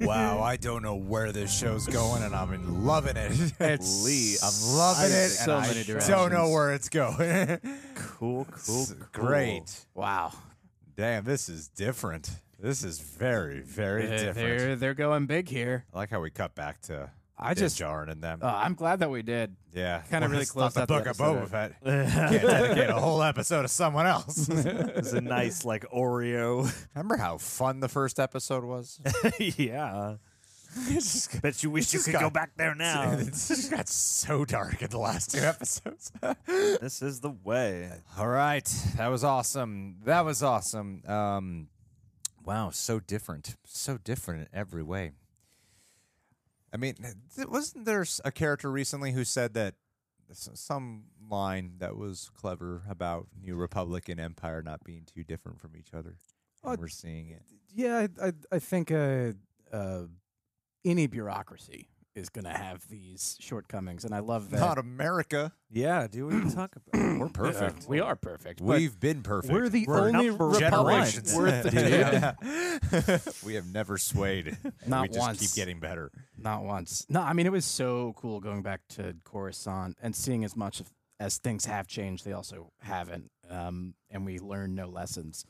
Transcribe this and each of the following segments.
wow, I don't know where this show's going, and I'm loving it. It's Lee, I'm loving it. so and many I directions. don't know where it's going. Cool, cool, It's cool. Great. Wow. Damn, this is different. This is very, very They're, different. they're they're going big here. I like how we cut back to I just Jarn and them. uh, I'm glad that we did. yeah, kinda really close. closed not out the the book of. Boba Fett. Can't dedicate a whole episode to someone else. It's a nice like Oreo. Remember how fun the first episode was? yeah. It's just- Bet you wish you could got- go back there now. it just got so dark in the last two episodes. this is the way. All right, that was awesome. That was awesome. Um, wow, so different, so different in every way. I mean, wasn't there s- a character recently who said that s- some line that was clever about New Republic and Empire not being too different from each other? And Uh, we're seeing it. Yeah, I I, I think uh, uh, any bureaucracy is going to have these shortcomings, and I love that. Not America. Yeah, do what you talk about. We're Yeah, perfect. we are perfect. but We've been perfect. we're the We're only number republic generations worth the two. Yeah. we have never swayed. Not we just once. keep getting better. Not once. No, I mean it was so cool going back to Coruscant and seeing as much of, as things have changed, they also haven't, um, and we learn no lessons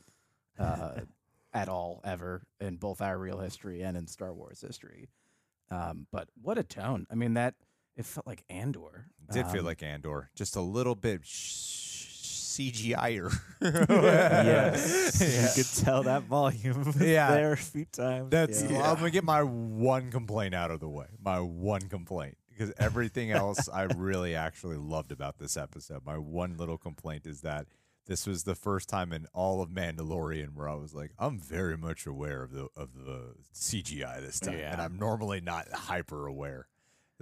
uh, at all ever in both our real history and in Star Wars history. Um, but what a tone! I mean that it felt like Andor. It did feel Um, like Andor, just a little bit sh- CGI-er. yes, Yeah. you could tell that volume. was Yeah. there a few times. That's. yeah. I'm gonna get my one complaint out of the way. My one complaint, because everything else I really actually loved about this episode. My one little complaint is that this was the first time in all of Mandalorian where I was like, I'm very much aware of the of the CGI this time, and I'm normally not hyper aware.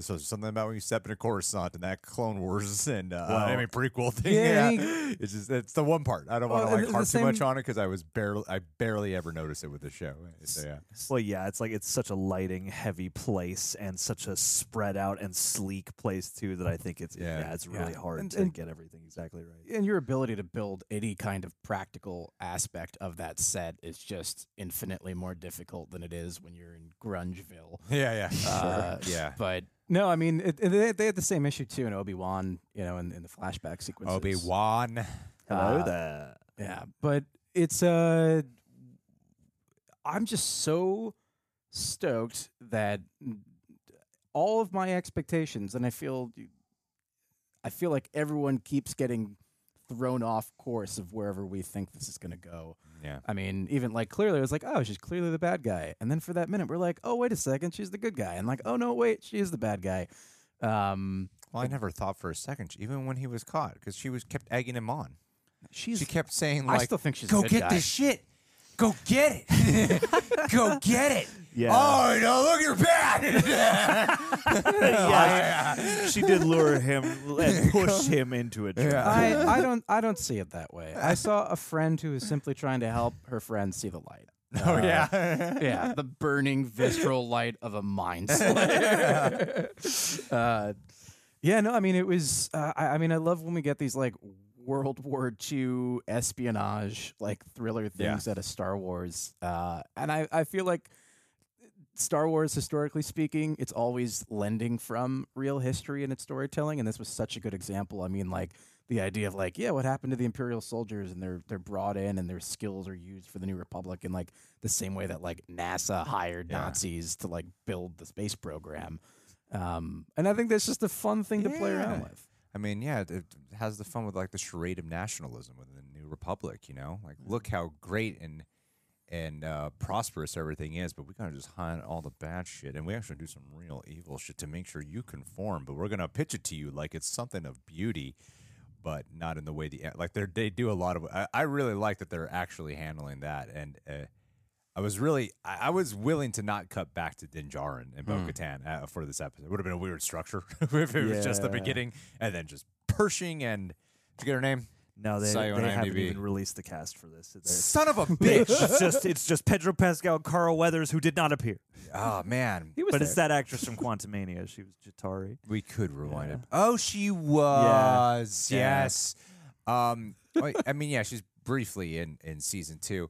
This was something about when you step into Coruscant and that Clone Wars and uh, Well, I mean prequel thing. yeah, Yeah, it's just it's the one part I don't want to like the harp too much on it because I was barely I barely ever noticed it with the show. So, yeah. Well, yeah, it's like it's such a lighting heavy place and such a spread out and sleek place too that I think it's yeah, Yeah. it's really Yeah. hard And- to and- get everything exactly right. and your ability to build any kind of practical aspect of that set is just infinitely more difficult than it is when you're in Grungeville. Yeah, yeah, Uh, yeah. But no, I mean it, it- they, they had the same issue too in Obi Wan, you know, in, in the flashback sequences. Obi Wan. Hello Uh, there. Yeah, but it's uh, I'm just so stoked that all of my expectations, and I feel, I feel like everyone keeps getting thrown off course of wherever we think this is going to go. Yeah. I mean, even like clearly, it was like, oh, she's clearly the bad guy, and then for that minute, we're like, oh, wait a second, she's the good guy, and like, oh no, wait, she is the bad guy. Um, Well, I never thought for a second, even when he was caught, because she was kept egging him on. she's. She kept saying I still think she's "Go get guy." this shit. Go get it. Go get it." Yeah. Oh no! Look, you're bad. yeah, she did lure him and push him into a trap. I, I don't I don't see it that way. I saw a friend who was simply trying to help her friend see the light. oh Uh, yeah. yeah, the burning visceral light of a mind flayer. uh, yeah, no, I mean it was. Uh, I, I mean, I love when we get these like World War II espionage like thriller things out of Star Wars, uh, and I I feel like. Star Wars, historically speaking, it's always lending from real history in its storytelling, and this was such a good example. I mean, like the idea of like, yeah, what happened to the Imperial soldiers, and they're they're brought in, and their skills are used for the New Republic, in like the same way that like NASA hired Yeah. Nazis to like build the space program. Um, and I think that's just a fun thing to play around with. I mean, yeah, it it has the fun with like the charade of nationalism within the New Republic. You know, like look how great and and uh, prosperous everything is, but we gotta just hide all the bad shit, and we actually do some real evil shit to make sure you conform. But we're gonna pitch it to you like it's something of beauty, but not in the way the like they they do a lot of. I, I really like that they're actually handling that, and uh, I was really I, I was willing to not cut back to Din Djarin and Bo Katan uh, for this episode. It would have been a weird structure if it was just the beginning and then just Pershing and did you get her name? No, they, Saw you on they haven't IMDb. even released the cast for this. They're- Son of a bitch! it's just it's just Pedro Pascal, and Carl Weathers, who did not appear, oh man, He was but there. it's that actress from Quantumania. She was Jatari. we could rewind Yeah. it. Oh, she was Yeah. yes. Um, wait, I mean, yeah, she's briefly in in season two.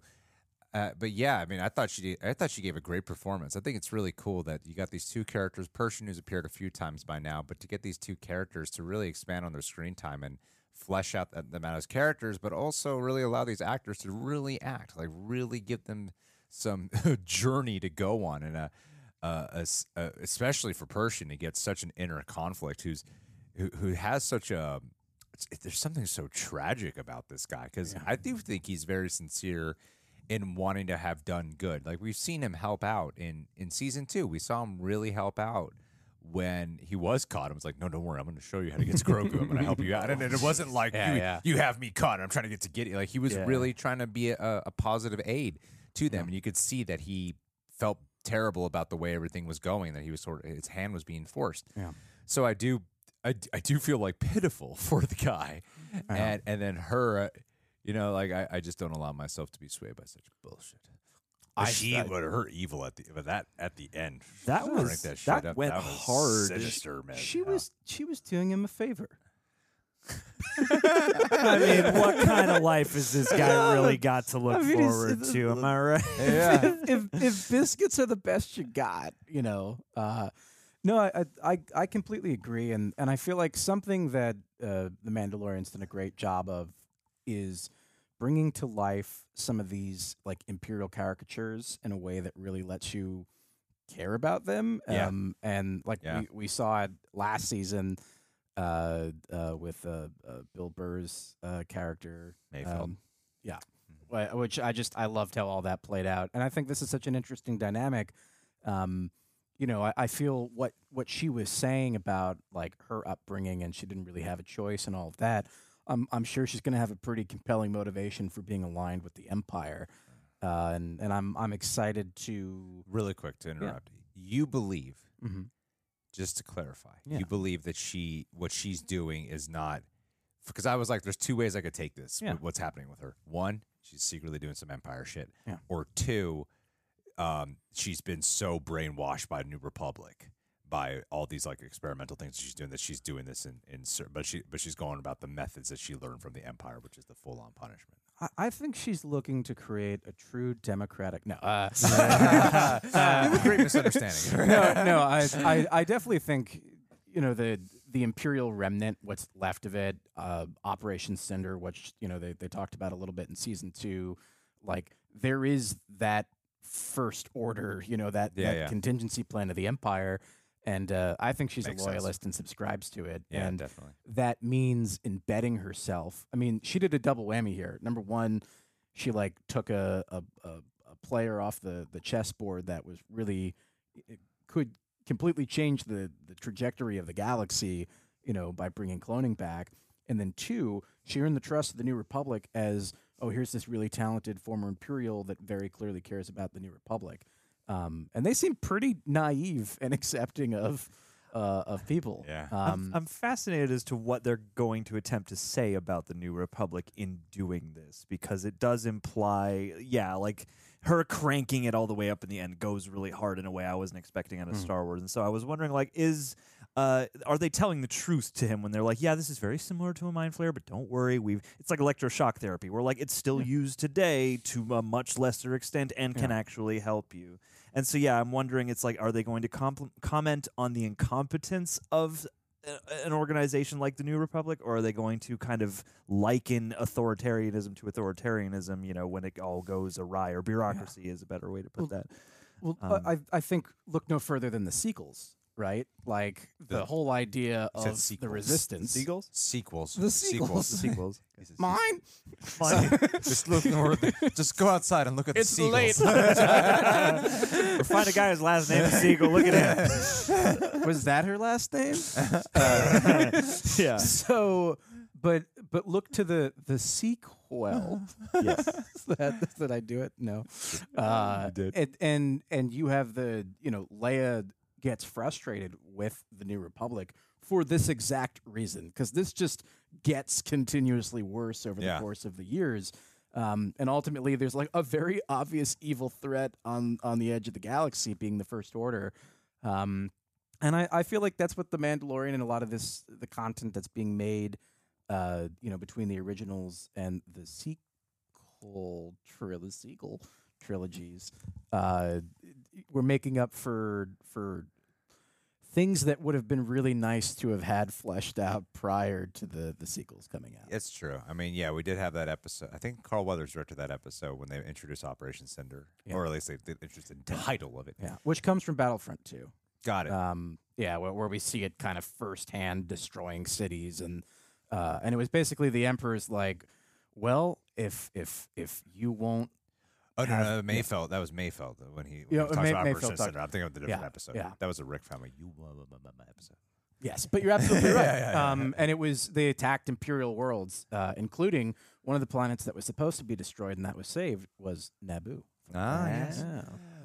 uh, but yeah, I mean, I thought she, I thought she gave a great performance. I think it's really cool that you got these two characters, Pershing who's appeared a few times by now, but to get these two characters to really expand on their screen time and flesh out the, them out as characters, but also really allow these actors to really act, like really give them some journey to go on, and a, uh, a s- uh, especially for Pershing to get such an inner conflict, who's who, who has such a it's, there's something so tragic about this guy because I do think he's very sincere in wanting to have done good. Like we've seen him help out in in season two. We saw him really help out when he was caught. I was like, no, don't worry, I'm going to show you how to get to Grogu. I'm going to help you out. And it wasn't like Yeah, you, yeah. you have me caught. I'm trying to get to get you. Like he was Yeah. really trying to be a, a positive aid to them, and you could see that he felt terrible about the way everything was going. That he was sort of his hand was being forced. Yeah. So I do, I, I do feel like pitiful for the guy, and and then her, uh, you know, like I, I just don't allow myself to be swayed by such bullshit. I- she, I- but her evil at the, but that at the end, That cranked was- that, shit that up. went was hard. Sinister, man. She was she was doing him a favor. I mean, what kind of life has this guy really got to look I mean, forward it's- to? Am I right? Yeah. if, if if biscuits are the best you got, you know. Uh, no, I, I I I completely agree, and and I feel like something that uh, the Mandalorian's done a great job of is bringing to life some of these like imperial caricatures in a way that really lets you care about them. Yeah. Um, and like Yeah. we, we saw it last season uh, uh, with uh, uh, Bill Burr's uh, character. Mayfeld. Um, yeah. Wh- Which I just, I loved how all that played out. And I think this is such an interesting dynamic. Um, you know, I, I feel what, what she was saying about like her upbringing and she didn't really have a choice and all of that. I'm, I'm sure she's going to have a pretty compelling motivation for being aligned with the Empire. Uh, and, and I'm, I'm excited to. really quick to interrupt. You believe, Mhm. just to clarify, Yeah. you believe that she, what she's doing is not. Because I was like, there's two ways I could take this. Yeah. What's happening with her? One, she's secretly doing some Empire shit. Yeah. Or two, um, she's been so brainwashed by New Republic by all these like experimental things she's doing that she's doing this in in but she but she's going about the methods that she learned from the Empire, which is the full on punishment. I, I think she's looking to create a true democratic. No, uh, you have a great misunderstanding. no, no. I, I, I definitely think you know the the Imperial remnant, what's left of it, uh, Operation Cinder, which you know they they talked about a little bit in season two. Like there is that first order, you know that, Yeah, that yeah. contingency plan of the Empire, and uh, I think she's Makes a sense. loyalist and subscribes to it. yeah, and definitely. that means embedding herself. I mean, she did a double whammy here. Number one, she like took a a, a, a player off the the chessboard that was really could completely change the the trajectory of the galaxy. You know, by bringing cloning back, and then two, she earned the trust of the New Republic as oh, here's this really talented former Imperial that very clearly cares about the New Republic. Um, and they seem pretty naive and accepting of uh, of people. Yeah. Um, I'm, I'm fascinated as to what they're going to attempt to say about the New Republic in doing this because it does imply, yeah, like her cranking it all the way up in the end goes really hard in a way I wasn't expecting out of Mm. Star Wars. And so I was wondering, like, is uh, are they telling the truth to him when they're like, yeah, this is very similar to a mind flayer, but don't worry, we've it's like electroshock therapy, where like it's still used today to a much lesser extent and can actually help you. And so, yeah, I'm wondering, it's like, are they going to comment on the incompetence of an organization like the New Republic, or are they going to kind of liken authoritarianism to authoritarianism? You know, when it all goes awry, or bureaucracy is a better way to put Well, that. Well, Um, I I think look no further than the sequels, right? Like the, The- whole idea said of the sequels. resistance. Seagulls, Sequels. The sequels. sequels. Mine. just look north. Just go outside and look at It's the late. seagulls. or find a guy whose last name is Siegel. Look at him. Was that her last name? yeah. so, but but look to the the sequel. Yes. that that I do it? No. Uh, did. And, and and you have the you know Leia gets frustrated with the New Republic for this exact reason because this just gets continuously worse over Yeah. the course of the years. Um, and ultimately, there's like a very obvious evil threat on on the edge of the galaxy, being the First Order. Um, and I, I feel like that's what the Mandalorian and a lot of this the content that's being made, uh, you know, between the originals and the sequel trilogy, sequel trilogies. Uh, we're making up for for things that would have been really nice to have had fleshed out prior to the the sequels coming out. It's true. I mean, yeah, we did have that episode. I think Carl Weathers directed that episode when they introduced Operation Cinder, Yeah. or at least they, they introduced the title of it. Yeah, which comes from Battlefront 2. Got it. Um, yeah, where, where we see it kind of firsthand destroying cities, and uh, and it was basically the Emperor's like, well, if if if you won't, oh no, have- no, Mayfeld. That was Mayfeld when he, when Yeah, he talks May- about Mayfeld talked- I'm thinking of the different Yeah, episode. yeah. That was a Rick Famuyiwa. You blah, blah, blah, blah, blah episode. yes, but you're absolutely right. Yeah, yeah, yeah. Um, and it was they attacked Imperial worlds, uh, including one of the planets that was supposed to be destroyed and that was saved was Naboo. Ah, yes.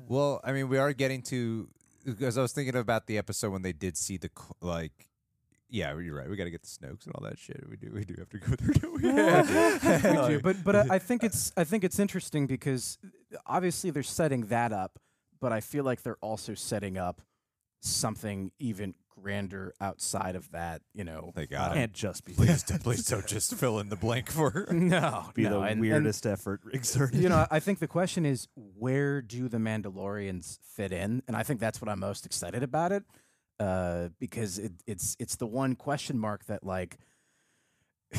Well, I mean, we are getting to because I was thinking about the episode when they did see the like. Yeah, you're right. We got to get the Snokes and all that shit. We do. We do have to go there. Don't we? we do, but but I, I think it's I think it's interesting because uh, obviously they're setting that up, but I feel like they're also setting up something even grander outside of that. You know, They got it. Can't just be Please, don't- please don't just fill in the blank for. no, be no, the and- and, weirdest effort exerted. you know, I think the question is where do the Mandalorians fit in, and I think that's what I'm most excited about it, uh, because it, it's it's the one question mark that like,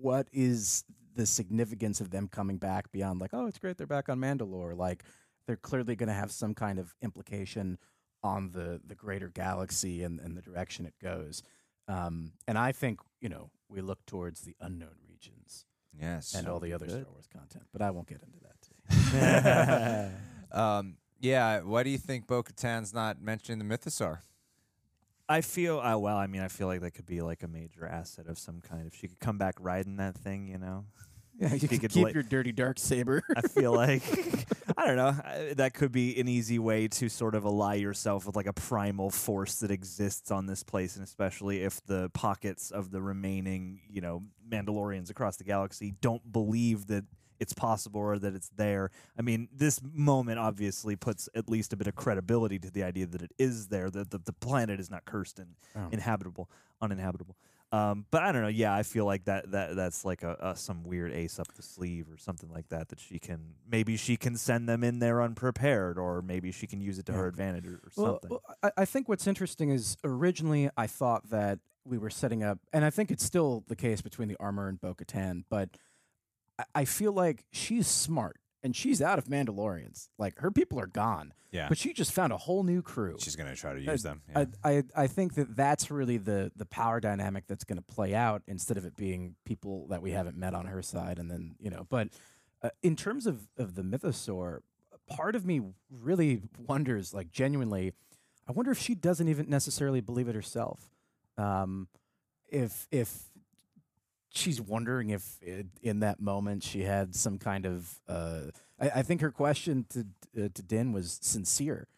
what is the significance of them coming back beyond like, oh, it's great they're back on Mandalore, like they're clearly going to have some kind of implication on the the greater galaxy and, and the direction it goes. Um, and I think you know we look towards the unknown regions Yes. and all the other good. Star Wars content. But I won't get into that today. um. Yeah. Why do you think Bo Katan's not mentioning the Mythosaur? I feel uh, well. I mean, I feel like that could be like a major asset of some kind. If she could come back riding that thing, you know, yeah, you He can could keep la- your dirty dark saber. I feel like I don't know. I- That could be an easy way to sort of ally yourself with like a primal force that exists on this place, and especially if the pockets of the remaining, you know, Mandalorians across the galaxy don't believe that it's possible or that it's there. I mean, this moment obviously puts at least a bit of credibility to the idea that it is there, that the, the planet is not cursed and Oh. inhabitable, uninhabitable. Um, but I don't know. Yeah, I feel like that that that's like a, a some weird ace up the sleeve or something like that. That she can maybe she can send them in there unprepared, or maybe she can use it to her advantage or, or Well, something. well, I, I think what's interesting is originally I thought that we were setting up, and I think it's still the case between the armor and Bo Katan, but I, I feel like she's smart and she's out of Mandalorians. Like her people are gone, Yeah. but she just found a whole new crew. She's gonna try to use them. Yeah. I, I I think that that's really the the power dynamic that's going to play out instead of it being people that we haven't met on her side, and then you know. But uh, in terms of of the mythosaur, part of me really wonders, like genuinely, I wonder if she doesn't even necessarily believe it herself. Um, if if she's wondering if it, in that moment she had some kind of uh, I, I think her question to uh, to Din was sincere.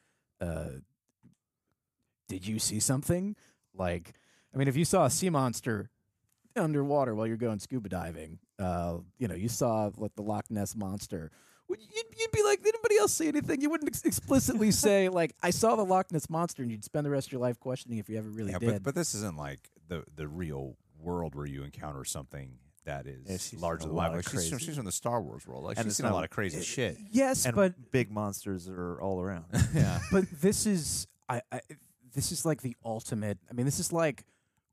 Uh, did you see something? Like, I mean, if you saw a sea monster underwater while you're going scuba diving, uh, you know, you saw like the Loch Ness monster. You'd, you'd be like, did anybody else see anything? You wouldn't ex- explicitly say like, I saw the Loch Ness monster, and you'd spend the rest of your life questioning if you ever really yeah, did. but but this isn't like the the real world where you encounter something that is Yeah, larger than life. Like she's, crazy- she's from the Star Wars world. Like And she's seen a lot of crazy shit. yes, and but big monsters are all around. yeah. but this is I, I this is like the ultimate i mean this is like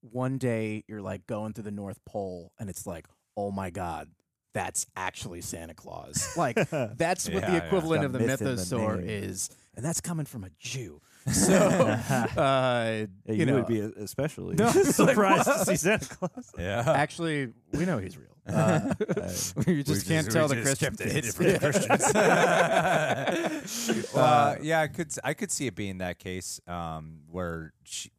one day you're like going through the north pole and it's like oh my god that's actually santa claus like that's what Yeah, the equivalent Got of the myth in the mythosaur is and that's coming from a jew so uh, Yeah, you, you, know would be especially No, it's like, surprised to see Santa Claus. Yeah. actually we know he's real uh, you just can't tell the christian kept it hidden kids. from the Christians. uh, yeah, I could I could see it being that case um, where she.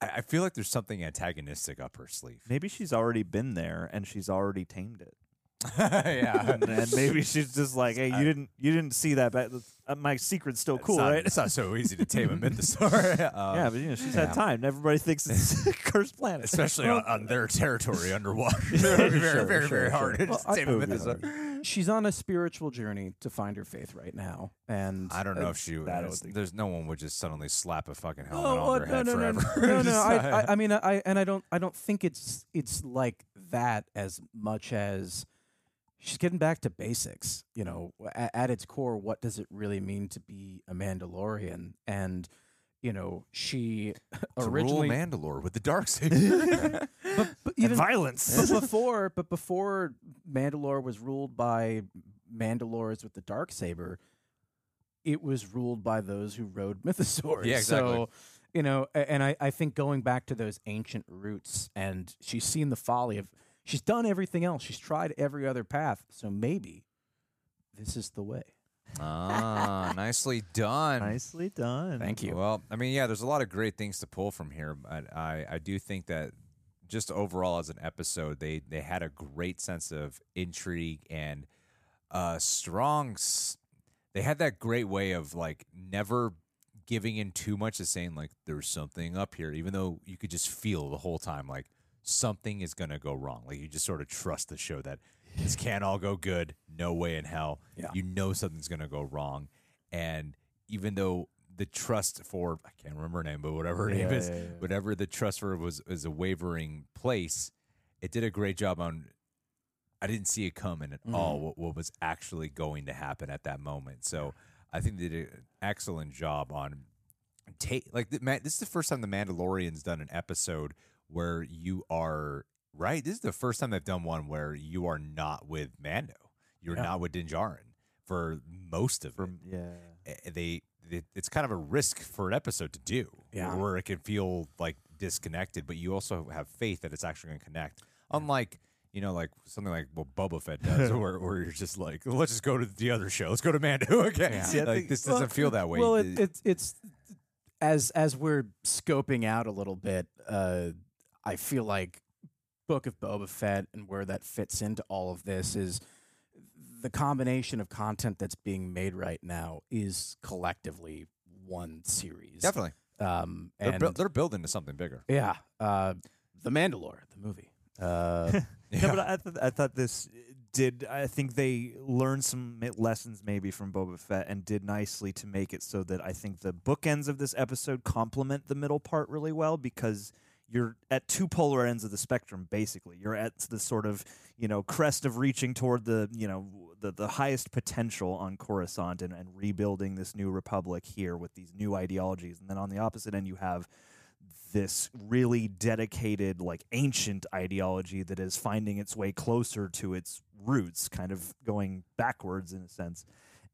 I I feel like there's something antagonistic up her sleeve. Maybe she's already been there and she's already tamed it. yeah, and, maybe she's just like, "Hey, you didn't, you didn't see that. Back. Uh, my secret's still cool, it's not, right?" It's not so easy to tame a mythosaur. Um, yeah, but you know, she's yeah. had time. Everybody thinks it's a cursed planet, especially on, on their territory underwater. Very, sure, very, sure, very sure. hard to Well, tame a mythosaur. she's on a spiritual journey to find her faith right now and I don't know uh, if she. that would There's, no one would just suddenly slap a fucking helmet Oh, on well, their no, head no, no, forever. No, no, Just, I, uh, I, I mean, I and I don't, I don't think it's it's like that as much as she's getting back to basics. You know, at, at its core, what does it really mean to be a Mandalorian? And you know, she To originally rule Mandalore with the dark saber. but, but And even violence. but before but before Mandalore was ruled by Mandalores with the dark saber, it was ruled by those who rode mythosaurs. Yeah, exactly. So, you know, and I, I think going back to those ancient roots and she's seen the folly of she's done everything else. She's tried every other path. So maybe this is the way. ah, nicely done. Nicely done. Thank you. Well, I mean, yeah, there's a lot of great things to pull from here, but I, I do think that just overall as an episode, they they had a great sense of intrigue and uh strong. They had that great way of like never giving in too much to saying like there's something up here, even though you could just feel the whole time like something is gonna go wrong. Like you just sort of trust the show that this can't all go good. No way in hell. Yeah. You know something's gonna go wrong, and even though the trust for I can't remember her name, but whatever her name Yeah, is, yeah, whatever the trust for was is a wavering place. It did a great job on. I didn't see it coming at mm-hmm. all. What, what was actually going to happen at that moment? So I think they did an excellent job on take like the, man, this is the first time the Mandalorian's done an episode where you are right. This is the first time they've done one where you are not with Mando. You're Yeah. not with Din Djarin for most of From it. yeah. Eh, They, it's kind of a risk for an episode to do, Yeah. where it can feel like disconnected, but you also have faith that it's actually going to connect. Unlike you know, like something like what Boba Fett does, where, where you're just like, let's just go to the other show. Let's go to Mando again. Yeah. See, like think- this doesn't feel that way. Well, Uh, it, it's it's as as we're scoping out a little bit. Uh, I feel like Book of Boba Fett and where that fits into all of this is the combination of content that's being made right now is collectively one series. definitely. Um, They're, and buil- they're building to something bigger. yeah, uh, the Mandalore, the movie. Uh, No, but I, th- I thought this did. I think they learned some lessons maybe from Boba Fett and did nicely to make it so that I think the bookends of this episode complement the middle part really well because you're at two polar ends of the spectrum. Basically, you're at the sort of you know crest of reaching toward the you know the the highest potential on Coruscant and, and rebuilding this new republic here with these new ideologies, and then on the opposite end you have this really dedicated like ancient ideology that is finding its way closer to its roots kind of going backwards in a sense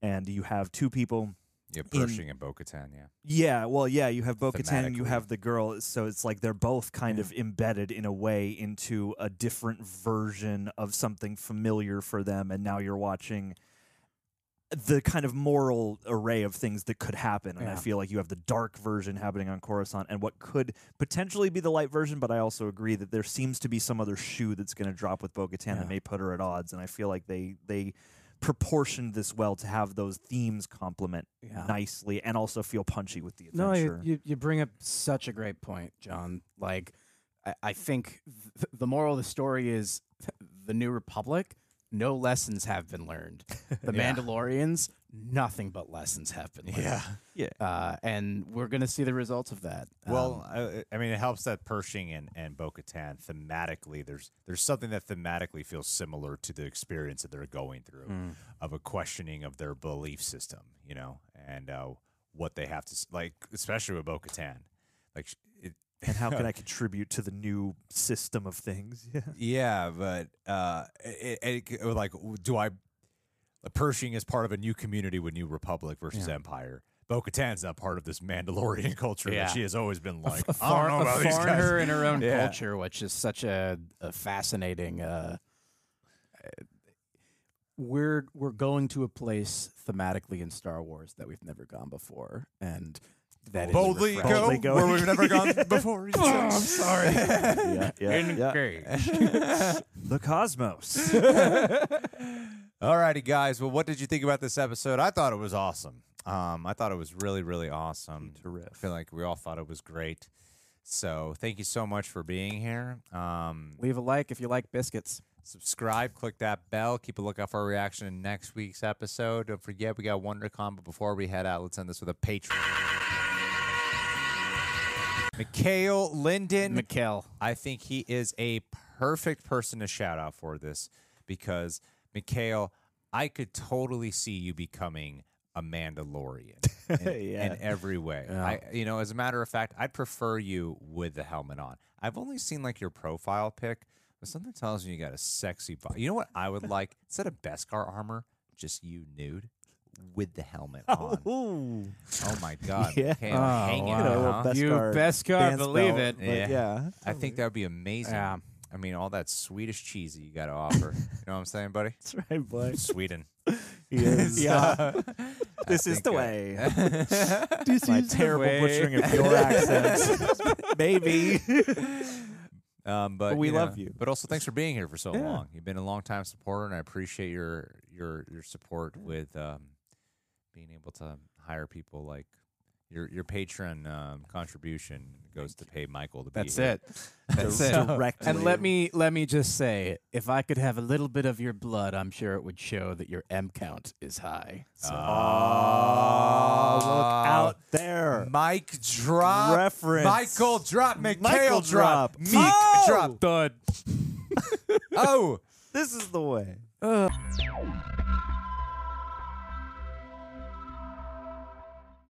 and you have two people Yeah, In- Pershing and Bo-Katan, yeah. yeah well yeah you have Bo-Katan and you have the girl so it's like they're both kind of embedded in a way into a different version of something familiar for them and now you're watching the kind of moral array of things that could happen and i feel like you have the dark version happening on coruscant and what could potentially be the light version but i also agree that there seems to be some other shoe that's going to drop with bo-katan Yeah. that may put her at odds and i feel like they they proportioned this well to have those themes complement Yeah. nicely and also feel punchy with the No, adventure you, you, you bring up such a great point, John. Like, I, I think th- the moral of the story is the New Republic, no lessons have been learned. The. Mandalorians, nothing but lessons have been learned. yeah Uh, and we're going to see the results of that. Well, Um, I, I mean, it helps that Pershing and, and Bo-Katan thematically, there's there's something that thematically feels similar to the experience that they're going through mm. of a questioning of their belief system, you know, and uh, what they have to like, especially with Bo-Katan, like sh- it, and how can i contribute to the new system of things yeah Yeah, but uh, it, it, it- like, do I? Pershing is part of a new community with New Republic versus Yeah. Empire. Bo Katan's not part of this Mandalorian culture Yeah. that she has always been like. a, I far, don't know a about these guys. in her own Yeah. culture, which is such a, a fascinating. Uh, we're we're going to a place thematically in Star Wars that we've never gone before, and that is Boldly go Boldly go. where we've never gone before. Oh, I'm sorry. yeah, yeah, yeah. The cosmos Alrighty, guys. Well, what did you think about this episode? I thought it was awesome. Um, I thought it was really, really awesome. I feel like we all thought it was great. So, thank you so much for being here. Um, Leave a like if you like biscuits. subscribe, click that bell, keep a lookout for a reaction in next week's episode. Don't forget, we got WonderCon, but before we head out, let's end this with a Patreon. Mikhail Linden. Mikkel. I think he is a perfect person to shout out for this because Mikhail, I could totally see you becoming a Mandalorian in, Yeah. in every way. Yeah. I, you know, as a matter of fact, I'd prefer you with the helmet on. I've only seen like your profile pic, but something tells me you got a sexy body. You know what I would like instead of Beskar armor, just you nude with the helmet on. Ooh. Oh my god, Yeah. Mikhail, Oh, hang it, wow. You know, huh? Beskar You best God dance believe belt, it. but Yeah. yeah. I think that would be amazing. Yeah. I mean, all that Swedish cheese that you got to offer. you know what I'm saying, buddy? That's right, boy. Sweden. He is. Yeah. This I is think, the uh, way. This My is the terrible way. butchering of your accent. Maybe. Um, but But we you know, love you. But also, thanks for being here for so Yeah. long. You've been a long time supporter, and I appreciate your your your support with um, being able to hire people like your your patron um, contribution goes to pay Michael to be That's here. it. That's it. Directly. And let me let me just say, if I could have a little bit of your blood, I'm sure it would show that your M count is high. So Oh, look out there. Mike drop Reference. Michael drop. Mikhail Michael drop. drop. Meek Oh! drop. Thud. Oh. This is the way.